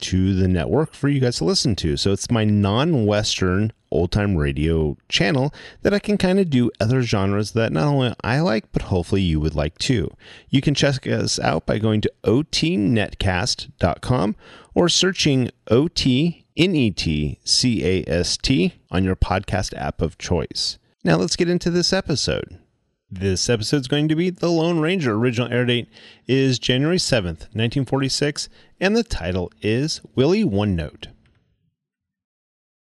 to the network for you guys to listen to. So it's my non Western old time radio channel that I can kind of do other genres that not only I like, but hopefully you would like too. You can check us out by going to otnetcast.com or searching OTNETCAST on your podcast app of choice. Now let's get into this episode. This episode is going to be The Lone Ranger. Original air date is January 7th, 1946, and the title is Willie One Note.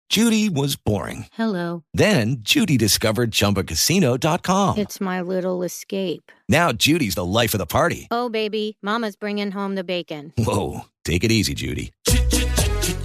Judy was boring. Hello. Then Judy discovered ChumbaCasino.com. It's my little escape. Now Judy's the life of the party. Oh, baby, Mama's bringing home the bacon. Whoa, take it easy, Judy.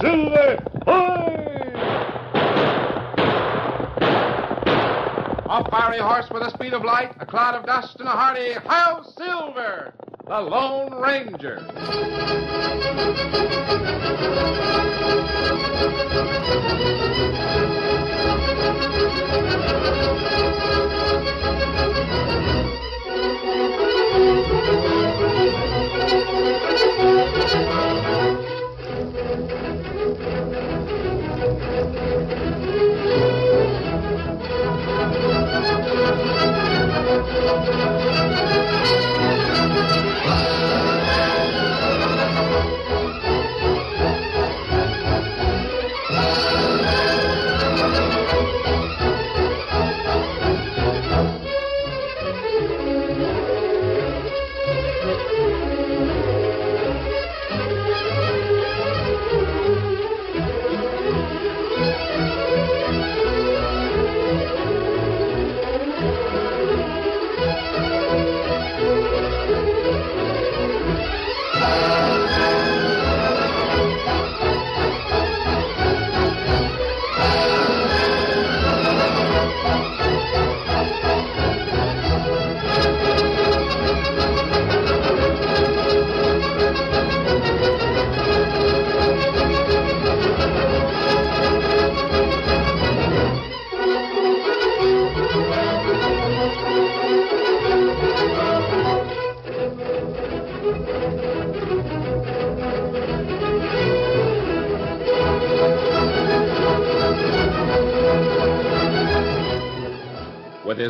Silver! a fiery horse with the speed of light, a cloud of dust, and a hearty Hi-Yo Silver, the Lone Ranger.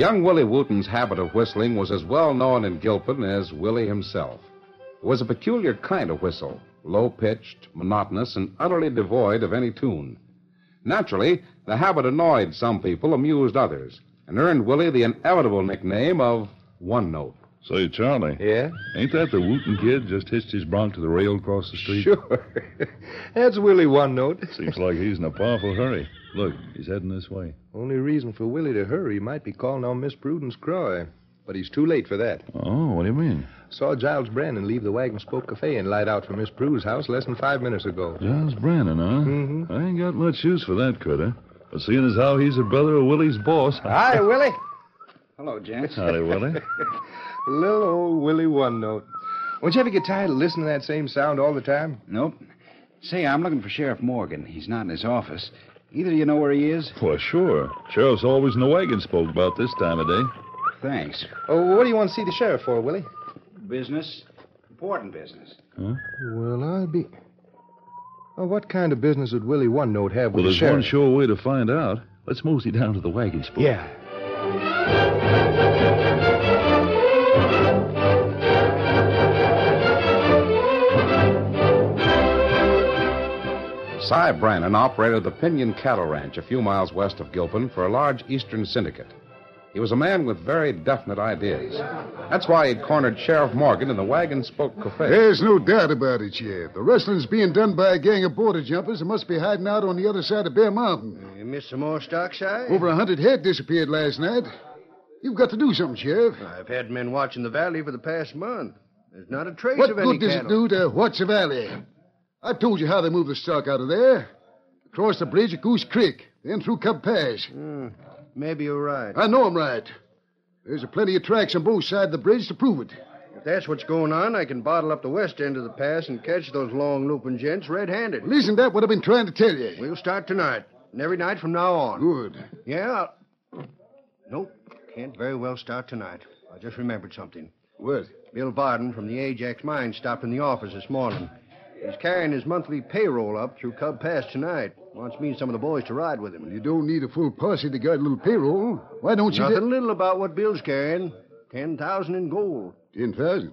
Young Willie Wooten's habit of whistling was as well known in Gilpin as Willie himself. It was a peculiar kind of whistle, low pitched, monotonous, and utterly devoid of any tune. Naturally, the habit annoyed some people, amused others, and earned Willie the inevitable nickname of One Note. Say, Charlie. Yeah? Ain't that the Wooten kid just hitched his bronc to the rail across the street? Sure. That's Willie One Note. Seems like he's in a powerful hurry. Look, he's heading this way. Only reason for Willie to hurry might be calling on Miss Prudence Croy. But he's too late for that. Oh, what do you mean? Saw Giles Brannon leave the Wagon Spoke Cafe and light out for Miss Prue's house less than five minutes ago. Giles Brannon, huh? Mm-hmm. I ain't got much use for that critter. But seeing as how he's a brother of Willie's boss. Hi, Willie. Hello, gents. Howdy, Willie. Little old Willie One Note. Won't you ever get tired of listening to that same sound all the time? Nope. Say, I'm looking for Sheriff Morgan. He's not in his office. Either of you know where he is? Well, sure. Sheriff's always in the wagon spoke about this time of day. Thanks. Oh, what do you want to see the sheriff for, Willie? Business. Important business. Huh? Well, I'll be. Well, what kind of business would Willie One Note have with Well, the there's one sheriff? sure way to find out. Let's mosey down to the wagon spoke. Yeah. Cy Brannon operated the Pinion Cattle Ranch a few miles west of Gilpin for a large eastern syndicate. He was a man with very definite ideas. That's why he'd cornered Sheriff Morgan in the Wagon Spoke Cafe. There's no doubt about it, Sheriff. The rustling's being done by a gang of border jumpers who must be hiding out on the other side of Bear Mountain. You missed some more stock, Si? Over a hundred head disappeared last night. You've got to do something, Sheriff. I've had men watching the valley for the past month. There's not a trace What of any good does cattle. it do to watch the valley? I've told you how they moved the stock out of there. Across the bridge at Goose Creek, then through Cub Pass. Hmm, maybe you're right. I know I'm right. There's a plenty of tracks on both sides of the bridge to prove it. If that's what's going on, I can bottle up the west end of the pass and catch those long looping gents red-handed. Well, isn't that what I've been trying to tell you? We'll start tonight, and every night from now on. Good. Yeah. I'll- Nope, can't very well start tonight. I just remembered something. What? Bill Varden from the Ajax mine stopped in the office this morning. He's carrying his monthly payroll up through Cub Pass tonight. Wants me and some of the boys to ride with him. You don't need a full posse to guard a little payroll. Why don't you... Nothing little about what Bill's carrying. Ten thousand in gold. Ten thousand?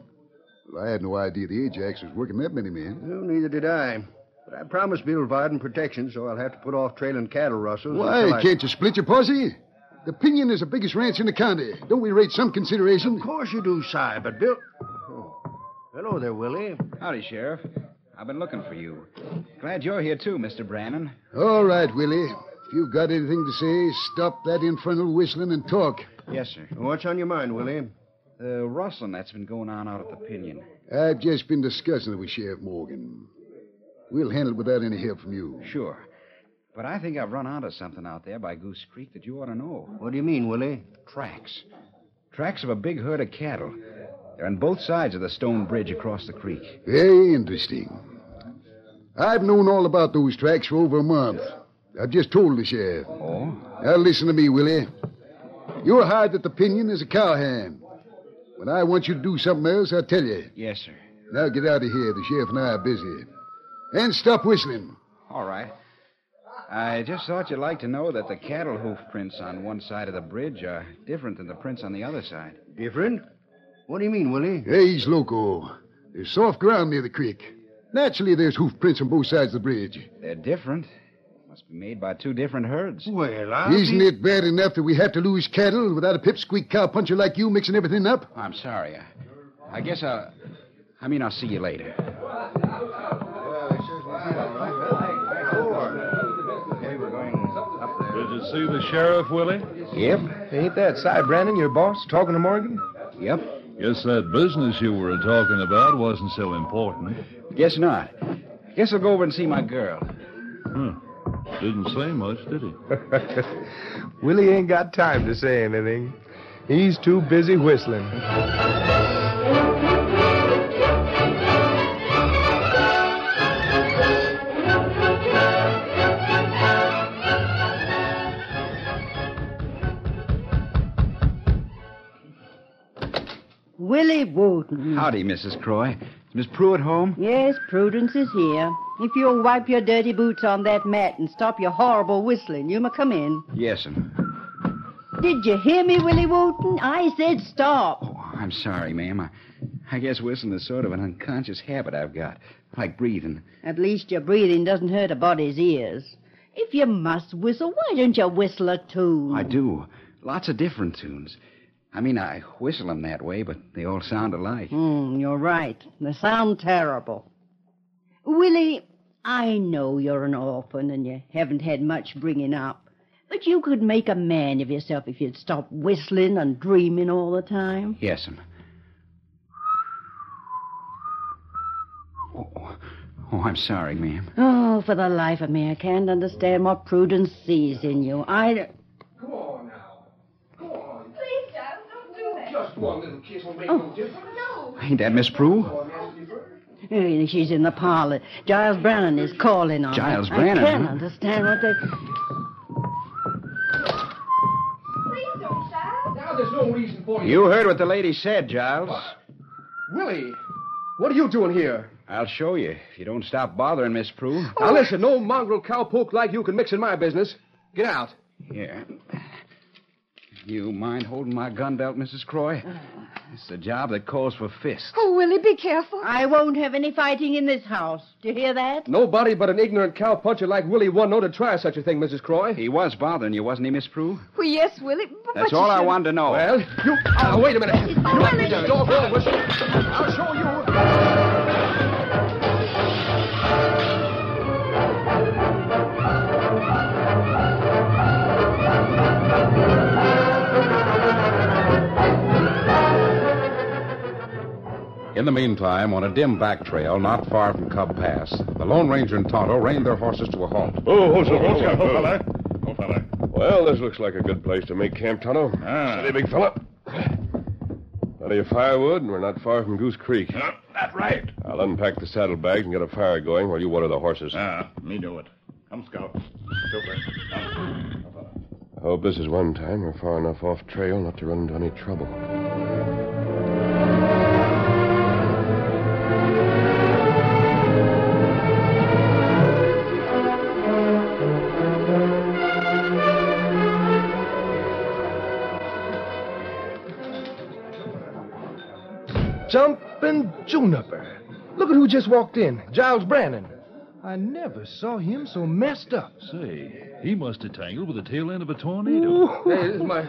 Well, I had no idea the Ajax was working that many men. Well, neither did I. But I promised Bill Varden protection, so I'll have to put off trailing cattle rustles. Why, I- can't you split your posse? The Pinion is the biggest ranch in the county. Don't we rate some consideration? Of course you do, Si, but Bill. Oh. Hello there, Willie. Howdy, Sheriff. I've been looking for you. Glad you're here, too, Mr. Brannon. All right, Willie. If you've got anything to say, stop that infernal whistling and talk. Yes, sir. What's on your mind, Willie? The rustling that's been going on out at the Pinion. I've just been discussing it with Sheriff Morgan. We'll handle it without any help from you. Sure. But I think I've run onto something out there by Goose Creek that you ought to know. What do you mean, Willie? Tracks. Tracks of a big herd of cattle. They're on both sides of the stone bridge across the creek. Very interesting. I've known all about those tracks for over a month. I've just told the sheriff. Oh? Now listen to me, Willie. You're hired at the Pinion as a cowhand. When I want you to do something else, I'll tell you. Yes, sir. Now get out of here. The sheriff and I are busy. And stop whistling. All right. I just thought you'd like to know that the cattle hoof prints on one side of the bridge are different than the prints on the other side. Different? What do you mean, Willie? Hey, he's loco. There's soft ground near the creek. Naturally, there's hoof prints on both sides of the bridge. They're different. Must be made by two different herds. Well, I'll Isn't be... it bad enough that we have to lose cattle without a pipsqueak cowpuncher like you mixing everything up? I'm sorry. I, I guess I'll. I mean, I'll see you later. Did you see the sheriff, Willie? Yep. Ain't that Si Brannon, your boss, talking to Morgan? Yep. Guess that business you were talking about wasn't so important. Guess not. Guess I'll go over and see my girl. Huh. Didn't say much, did he? Willie ain't got time to say anything. He's too busy whistling. Willie Wooten. Howdy, Mrs. Croy. Is Miss Pruitt home? Yes, Prudence is here. If you'll wipe your dirty boots on that mat and stop your horrible whistling, you may come in. Yes'm. Did you hear me, Willie Wooten? I said stop. Oh, I'm sorry, ma'am. I, I guess whistling is sort of an unconscious habit I've got, like breathing. At least your breathing doesn't hurt a body's ears. If you must whistle, why don't you whistle a tune? I do. Lots of different tunes. I mean, I whistle them that way, but they all sound alike. Hmm, you're right. They sound terrible. Willie, I know you're an orphan and you haven't had much bringing up, but you could make a man of yourself if you'd stop whistling and dreaming all the time. Yes'm. Oh, oh, I'm sorry, ma'am. Oh, for the life of me, I can't understand what Prudence sees in you. I. Come on now. Come on. Please, Giles, don't do that. Just one little kiss will make Oh. no. No. Ain't that Miss Prue? She's in the parlor. Giles Brannon is calling on her. Giles Brannon, I can't huh? understand what they. Please don't, Giles. Now there's no reason for you. You heard what the lady said, Giles. Willie, what are you doing here? I'll show you if you don't stop bothering Miss Prue. Now listen, no mongrel cowpoke like you can mix in my business. Get out. Here. You mind holding my gun belt, Mrs. Croy? Oh. It's a job that calls for fists. Oh, Willie, be careful. I won't have any fighting in this house. Do you hear that? Nobody but an ignorant cowpuncher like Willie One know to try such a thing, Mrs. Croy. He was bothering you, wasn't he, Miss Prue? Well, yes, Willie. But That's but all you I should've- wanted to know. Well, you. Now, wait a minute. You let me just talk over. I'll show you. In the meantime, on a dim back trail not far from Cub Pass, the Lone Ranger and Tonto reined their horses to a halt. Oh, hold on, hold on, fella. Oh, fella. Well, this looks like a good place to make camp, Tonto. Ah. Steady, big fella. Plenty of firewood, and we're not far from Goose Creek. That's right. I'll unpack the saddlebags and get a fire going while you water the horses. Ah, me do it. Come, Scout. Super. Come. I hope this is one time we're far enough off trail not to run into any trouble. Jumping Juniper. Look at who just walked in. Giles Brannon. I never saw him so messed up. Say, he must have tangled with the tail end of a tornado. Hey, is my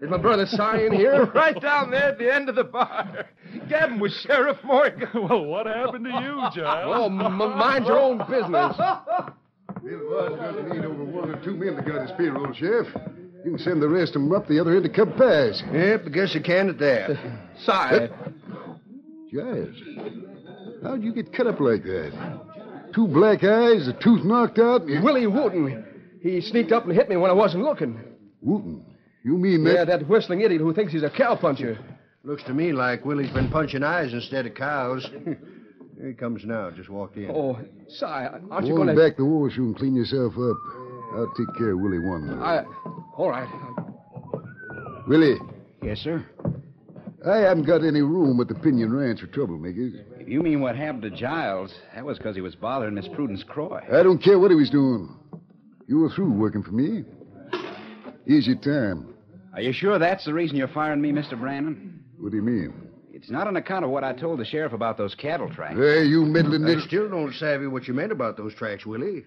is my brother Si in here? right down there at the end of the bar. Gavin was Sheriff Morgan. well, what happened to you, Giles? Oh, m- mind your own business. Bill Boss doesn't need over one or two men to guard his payroll, Sheriff. You can send the rest of them up the other end of Cub Pass. Yep, I guess you can at that. Si. Giles, how'd you get cut up like that? Two black eyes, a tooth knocked out, and you... Willie Wooten. He sneaked up and hit me when I wasn't looking. Wooten? You mean that... Yeah, that whistling idiot who thinks he's a cowpuncher. Looks to me like Willie's been punching eyes instead of cows. Here he comes now. Just walked in. Oh, Si, aren't you Go going on to... back to the horseshoe and clean yourself up. I'll take care of Willie one. I... All right. Willie, Yes, sir. I haven't got any room at the Pinion Ranch for troublemakers. If you mean what happened to Giles, that was because he was bothering Miss Prudence Croy. I don't care what he was doing. You were through working for me. Here's your time. Are you sure that's the reason you're firing me, Mr. Brannon? What do you mean? It's not on account of what I told the sheriff about those cattle tracks. Hey, you meddling I still don't savvy what you meant about those tracks, Willie.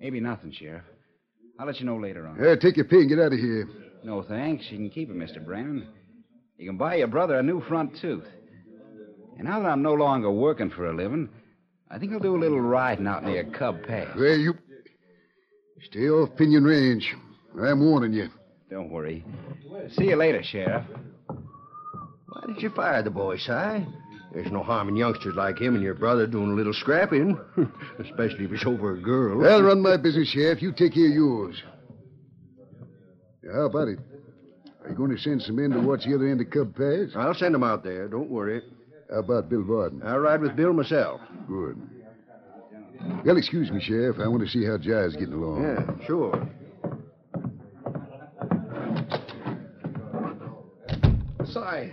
Maybe nothing, Sheriff. I'll let you know later on. Yeah, take your pay and get out of here. No, thanks. You can keep it, Mr. Brannon. You can buy your brother a new front tooth. And now that I'm no longer working for a living, I think I'll do a little riding out near Cub Pass. Well, you. Stay off Pinion Range. I'm warning you. Don't worry. See you later, Sheriff. Why did you fire the boy, Si? There's no harm in youngsters like him and your brother doing a little scrapping, especially if it's over a girl. I'll run my business, Sheriff. You take care of yours. How about it? Are you going to send some men to watch the other end of Cub Pass? I'll send them out there. Don't worry. How about Bill Varden? I'll ride with Bill myself. Good. Well, excuse me, Sheriff. I want to see how Jai's getting along. Yeah, sure. Si,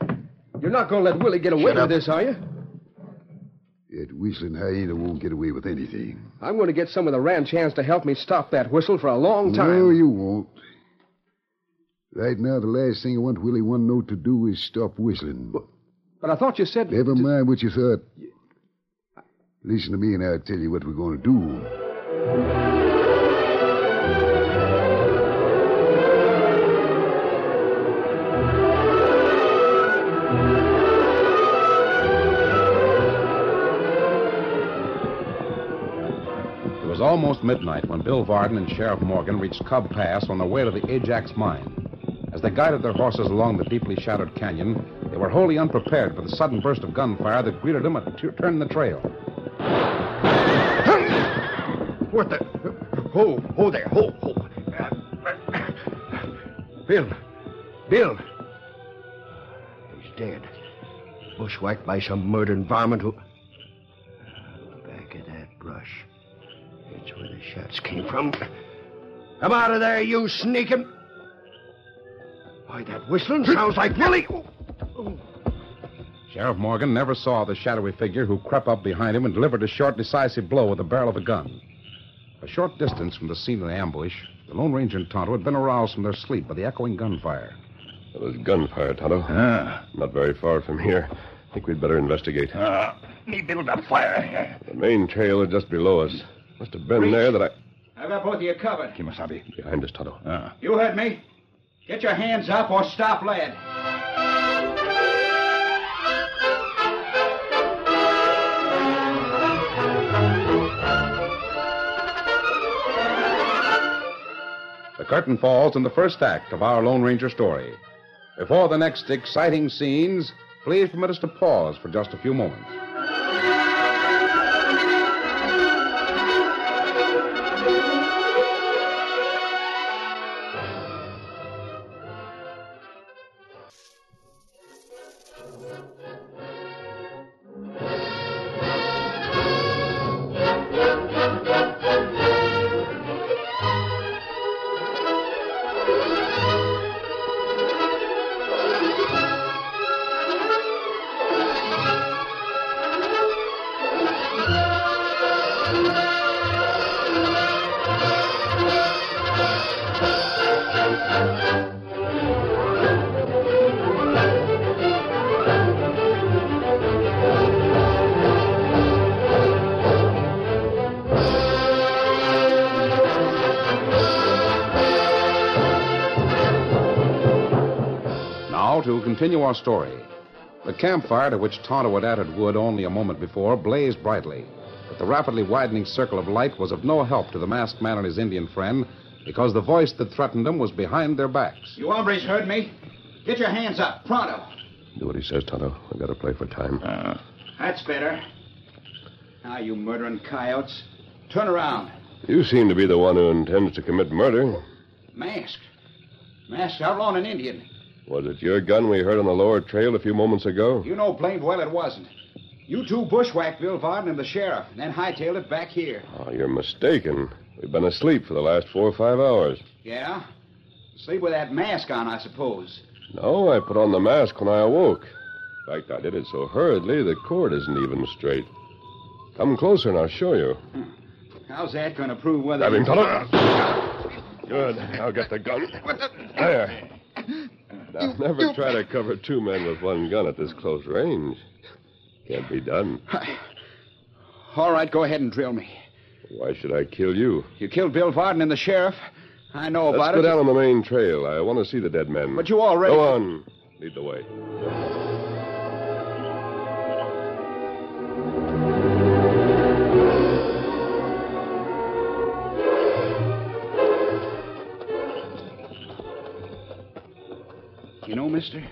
you're not going to let Willie get away Shut with up. this, are you? That whistling hyena won't get away with anything. I'm going to get some of the ranch hands to help me stop that whistle for a long time. No, you won't. Right now, the last thing I want Willie One Note to do is stop whistling. But I thought you said. Never mind what you thought. Listen to me, and I'll tell you what we're going to do. It was almost midnight when Bill Varden and Sheriff Morgan reached Cub Pass on their way to the Ajax mine. As they guided their horses along the deeply shadowed canyon, they were wholly unprepared for the sudden burst of gunfire that greeted them at t- turn in the trail. What the? Ho, ho there, ho, ho. Bill. Bill. He's dead. Bushwhacked by some murdering varmint who. Back of that brush. That's where the shots came from. Come out of there, you sneaking. Why, that whistling sounds like Willie. Sheriff Morgan never saw the shadowy figure who crept up behind him and delivered a short, decisive blow with the barrel of a gun. A short distance from the scene of the ambush, the Lone Ranger and Tonto had been aroused from their sleep by the echoing gunfire. It was gunfire, Tonto. Ah. Not very far from here. I think we'd better investigate. Ah, me build up fire. The main trail is just below us. Must have been Reach. there that I. I've got both of you covered. Kimasabi. Behind us, Tonto. Ah. You heard me. Get your hands up or stop lead. The curtain falls in the first act of our Lone Ranger story. Before the next exciting scenes, please permit us to pause for just a few moments. Our story. The campfire to which Tonto had added wood only a moment before blazed brightly. But the rapidly widening circle of light was of no help to the masked man and his Indian friend because the voice that threatened them was behind their backs. You hombres heard me. Get your hands up, pronto. Do what he says, Tonto. We've got to play for time. Uh, that's better. Now, you murdering coyotes. Turn around. You seem to be the one who intends to commit murder. Masked. Masked outlaw and an Indian. Was it your gun we heard on the lower trail a few moments ago? You know blamed well it wasn't. You two bushwhacked Bill Varden and the sheriff, and then hightailed it back here. Oh, you're mistaken. We've been asleep for the last four or five hours. Yeah? Sleep with that mask on, I suppose. No, I put on the mask when I awoke. In fact, I did it so hurriedly the cord isn't even straight. Come closer and I'll show you. Hmm. How's that going to prove whether... Grab him, Tonto. Good. I'll get the gun. There. Now, never try to cover two men with one gun at this close range. Can't be done. All right, go ahead and drill me. Why should I kill you? You killed Bill Varden and the sheriff. I know Let's about go down on the main trail. I want to see the dead men. But you already- Go on. Lead the way. You know, mister,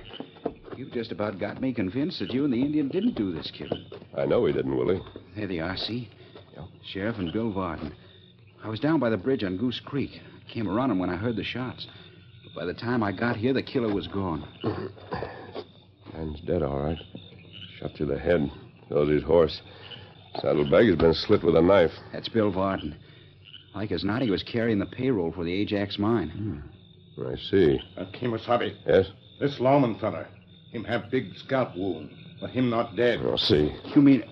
you've just about got me convinced that you and the Indian didn't do this killing. I know he didn't, Willie. There they are, see? Sheriff and Bill Varden. I was down by the bridge on Goose Creek. I came around him when I heard the shots. But by the time I got here, the killer was gone. Man's dead, all right. Shot through the head. Knows his horse. Saddlebag has been slit with a knife. That's Bill Varden. Like as not, he was carrying the payroll for the Ajax mine. I see. Uh, Kimasabi. Yes? This lawman feller. Him have big scalp wound, but him not dead. I'll see. You mean.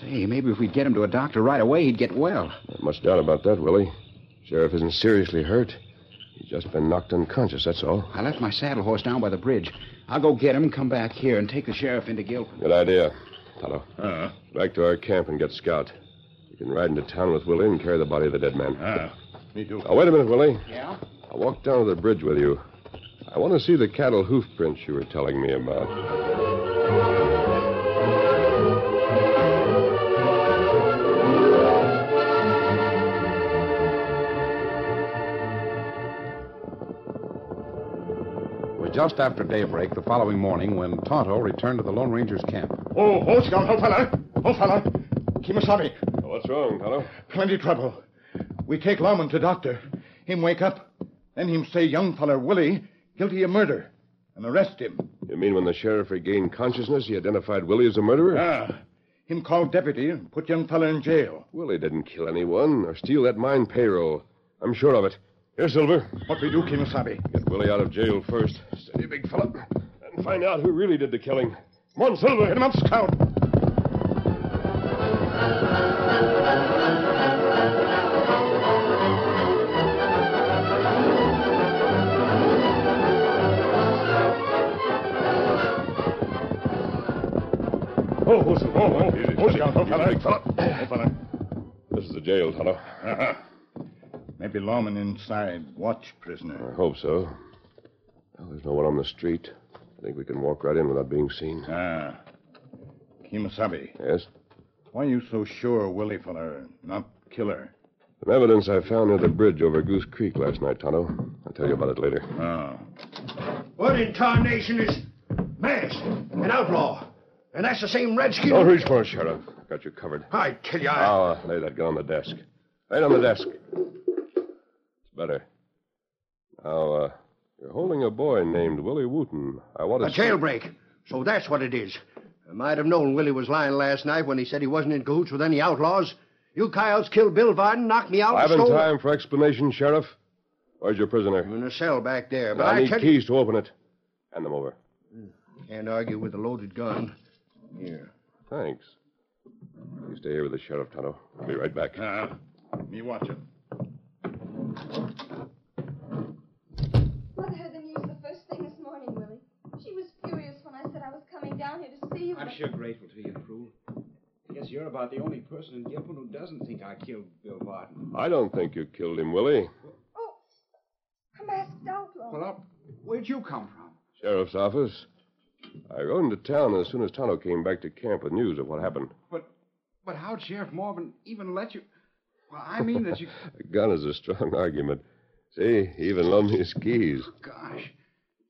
Say, maybe if we'd get him to a doctor right away, he'd get well. Not much doubt about that, Willie. Sheriff isn't seriously hurt. He's just been knocked unconscious, that's all. I left my saddle horse down by the bridge. I'll go get him, come back here, and take the sheriff into Gilpin. Good idea. Tonto. Uh, Back to our camp and get Scout. You can ride into town with Willie and carry the body of the dead man. ah, me too. Now, wait a minute, Willie. Yeah? I'll walk down to the bridge with you. I want to see the cattle hoof prints you were telling me about. It was just after daybreak the following morning when Tonto returned to the Lone Ranger's camp. Oh, oh, Scout, old fella. Old fella. Kimasabi. Oh, what's wrong, Tonto? Plenty trouble. We take lawman to doctor. Him wake up. Then him say young feller Willie guilty of murder. And arrest him. You mean when the sheriff regained consciousness, he identified Willie as a murderer? Ah. Him call deputy and put young feller in jail. Willie didn't kill anyone or steal that mine payroll. I'm sure of it. Here, Silver. What we do, Kimasabi? Get Willie out of jail first. Steady, big fella. And find out who really did the killing. Come on, Silver. Get him up, Scout. Oh, oh, oh, oh, Easy. oh, Scout, oh, fella. Oh, fella. This is the jail, Tonto. Uh-huh. Maybe lawman inside. Watch prisoner. I hope so. Well, there's no one on the street. I think we can walk right in without being seen. Ah. Kimasabi, Yes? why are you so sure Willie feller not killer? Some evidence I found near the bridge over Goose Creek last night, Tonto. I'll tell you about it later. Oh. What in tarnation is masked? An outlaw. And that's the same redskin. Don't reach for it, Sheriff. Got you covered. I tell you, I... Now, uh, lay that gun on the desk. Lay it on the desk. It's better. Now, uh, you're holding a boy named Willie Wooten. I want to... A jailbreak. So that's what it is. I might have known Willie was lying last night when he said he wasn't in cahoots with any outlaws. You coyotes killed Bill Varden, knocked me out, I haven't stole... time for explanation, Sheriff. Where's your prisoner? In a cell back there, but I I, need keys to open it. Hand them over. Can't argue with a loaded gun. Here. Thanks. You stay here with the sheriff, Tonto. I'll be right back. Uh, me watching. Mother heard the news the first thing this morning, Willie. She was furious when I said I was coming down here to see you. I'm sure grateful to you, Prue. I guess you're about the only person in Gilpin who doesn't think I killed Bill Varden. I don't think you killed him, Willie. Oh, a masked outlaw. Well, uh, where'd you come from? Sheriff's office. I rode into town as soon as Tonto came back to camp with news of what happened. But but how'd Sheriff Morgan even let you... Well, I mean that you... A gun is a strong argument. See, he even loaned me his keys. Gosh.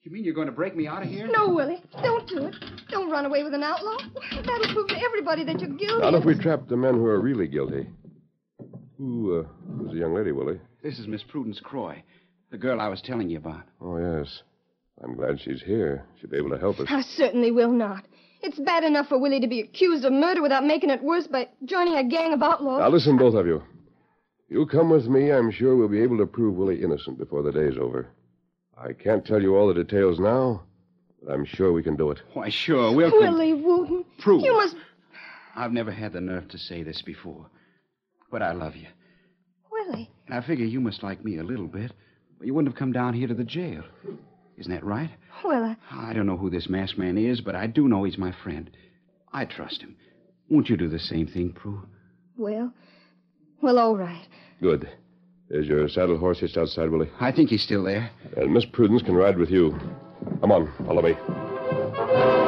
You mean you're going to break me out of here? No, Willie. Don't do it. Don't run away with an outlaw. That'll prove to everybody that you're guilty. Not if we trap the men who are really guilty. Who, uh, who's the young lady, Willie? This is Miss Prudence Croy, the girl I was telling you about. Oh, yes. I'm glad she's here. She'll be able to help us. I certainly will not. It's bad enough for Willie to be accused of murder without making it worse by joining a gang of outlaws. Now, listen, both of you. You come with me, I'm sure we'll be able to prove Willie innocent before the day's over. I can't tell you all the details now, but I'm sure we can do it. Why, sure, we'll... Willie Wooten. Prue. You must. I've never had the nerve to say this before, but I love you. Willie. And I figure you must like me a little bit, or you wouldn't have come down here to the jail. Isn't that right? Well, I... I don't know who this masked man is, but I do know he's my friend. I trust him. Won't you do the same thing, Prue? Well. Well, all right. Good. There's your saddle horse hitched outside, Willie. I think he's still there. And Miss Prudence can ride with you. Come on, follow me.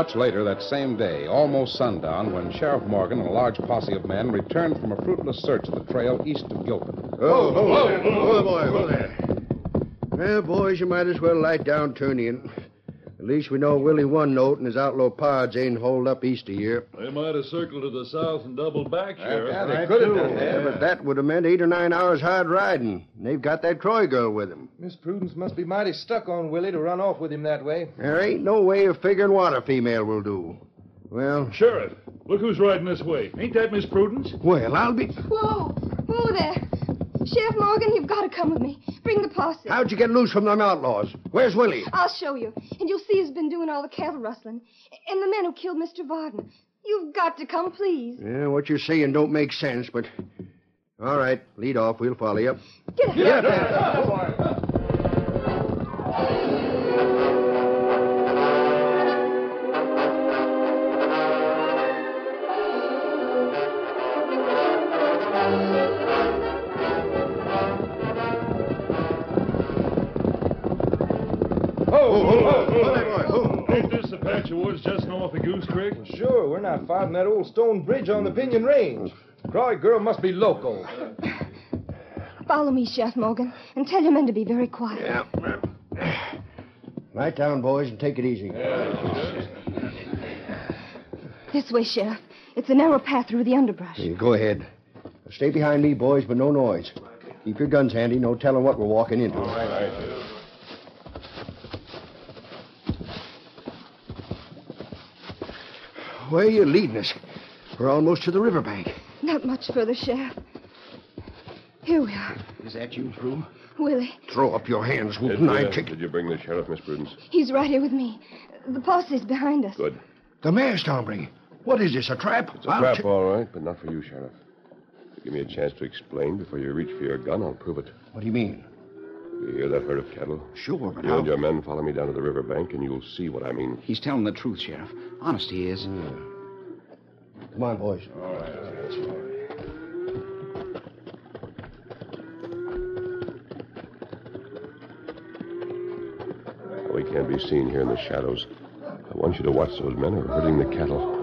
Much later that same day, almost sundown, when Sheriff Morgan and a large posse of men returned from a fruitless search of the trail east of Gilpin. Oh, there. Hold boy, hold there. Well, boys, you might as well light down, turn in. At least we know Willie One Note and his outlaw pards ain't holed up east of here. They might have circled to the south and doubled back, Sheriff. Yeah, they could have done that. But that would have meant eight or nine hours hard riding. And they've got that Croy girl with them. Miss Prudence must be mighty stuck on Willie to run off with him that way. There ain't no way of figuring what a female will do. Well, Sheriff, look who's riding this way. Ain't that Miss Prudence? well, I'll be. Whoa! Whoa there! Sheriff Morgan, you've got to come with me. Bring the posse. How'd you get loose from them outlaws? Where's Willie? I'll show you. And you'll see he's been doing all the cattle rustling. And the men who killed Mr. Varden. You've got to come, please. Yeah, what you're saying don't make sense, but. All right, lead off. We'll follow you. Get Get Ain't this the patch of woods just north of Goose Creek? Sure, we're not far from that old stone bridge on the Pinion Range. Croy girl must be local. Follow me, Sheriff Morgan, and tell your men to be very quiet. Yeah. Light down, boys, and take it easy. Yeah. This way, Sheriff. It's a narrow path through the underbrush. Hey, go ahead. Stay behind me, boys, but no noise. Keep your guns handy. No telling what we're walking into. Where are you leading us? We're almost to the riverbank. Not much further, Sheriff. Here we are. Is that you, Prue? Willie, Throw up your hands, Did, Whoopin'. I uh, kick did you bring the sheriff, Miss Prudence? he's right here with me. The posse's behind us. Good. The mayor's Tombre. What is this, a trap? It's a trap, all right, but not for you, Sheriff. Give me a chance to explain before you reach for your gun, I'll prove it. What do you mean? You hear that herd of cattle? Sure, but You how... and your men follow me down to the riverbank, and you'll see what I mean. He's telling the truth, Sheriff. Honest, he is. Come on, boys. All right. We can't be seen here in the shadows. I want you to watch those men who are herding the cattle.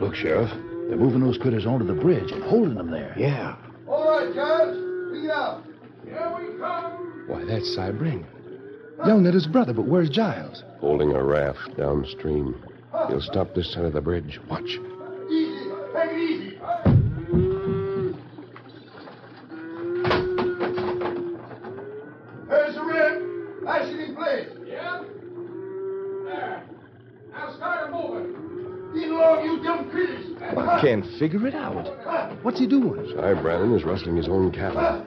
Look, Sheriff. They're moving those critters onto the bridge and holding them there. Yeah. That's Cy Bring. Young at his brother, but where's Giles? Holding a raft downstream. He'll stop this side of the bridge. Watch. Easy. Take it easy. There's the rim. Lash it in place. Yep. There. Now start moving. Get along, you dumb critters. I can't figure it out. What's he doing? Cy Brannon is rustling his own cattle.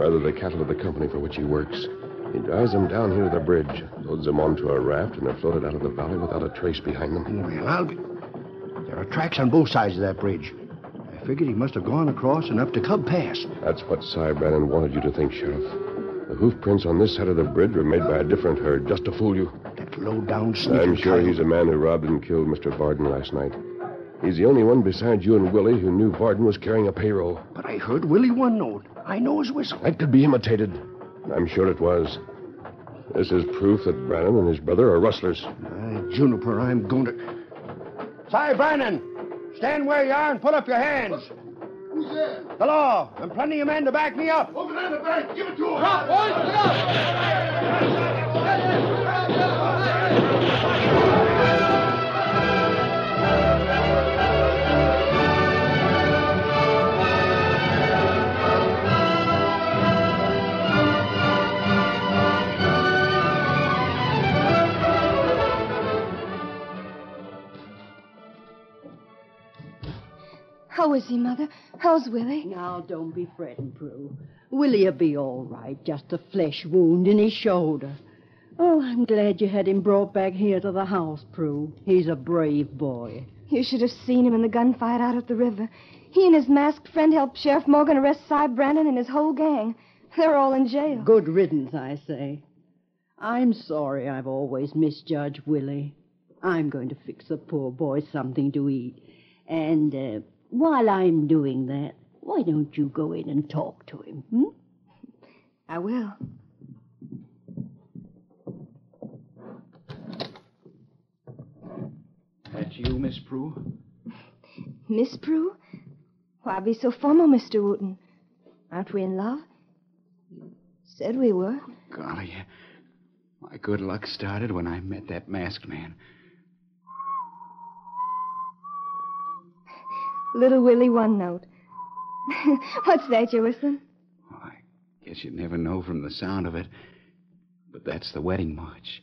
Rather, the cattle of the company for which he works. He drives them down here to the bridge, loads them onto a raft, and they're floated out of the valley without a trace behind them. Well, I'll be. There are tracks on both sides of that bridge. I figured he must have gone across and up to Cub Pass. That's what Cy Brannon wanted you to think, Sheriff. The hoof prints on this side of the bridge were made by a different herd, just to fool you. That low-down sneaker. I'm sure he's the man who robbed and killed Mr. Varden last night. He's the only one besides you and Willie who knew Varden was carrying a payroll. But I heard Willie One Note. I know his whistle. That could be imitated. I'm sure it was. This is proof that Brannon and his brother are rustlers. Uh, Juniper, I'm going to. Cy Brannon! Stand where you are and put up your hands. Who's there? The law, and plenty of men to back me up. Over there in the bank. Give it to him. Drop, boys. Get up. How is he, Mother? How's Willie? Now, don't be fretting, Prue. Willie'll be all right. Just a flesh wound in his shoulder. Oh, I'm glad you had him brought back here to the house, Prue. He's a brave boy. You should have seen him in the gunfight out at the river. He and his masked friend helped Sheriff Morgan arrest Cy Brannon and his whole gang. They're all in jail. Good riddance, I say. I'm sorry I've always misjudged Willie. I'm going to fix the poor boy something to eat. And uh, while I'm doing that, why don't you go in and talk to him, hmm? I will. That you, Miss Prue? Miss Prue? Why be so formal, Mr. Wooten? Aren't we in love? You said we were. Golly, my good luck started when I met that masked man. Little Willie One Note. What's that you're whistling? Oh, guess you'd never know from the sound of it. But that's the wedding march.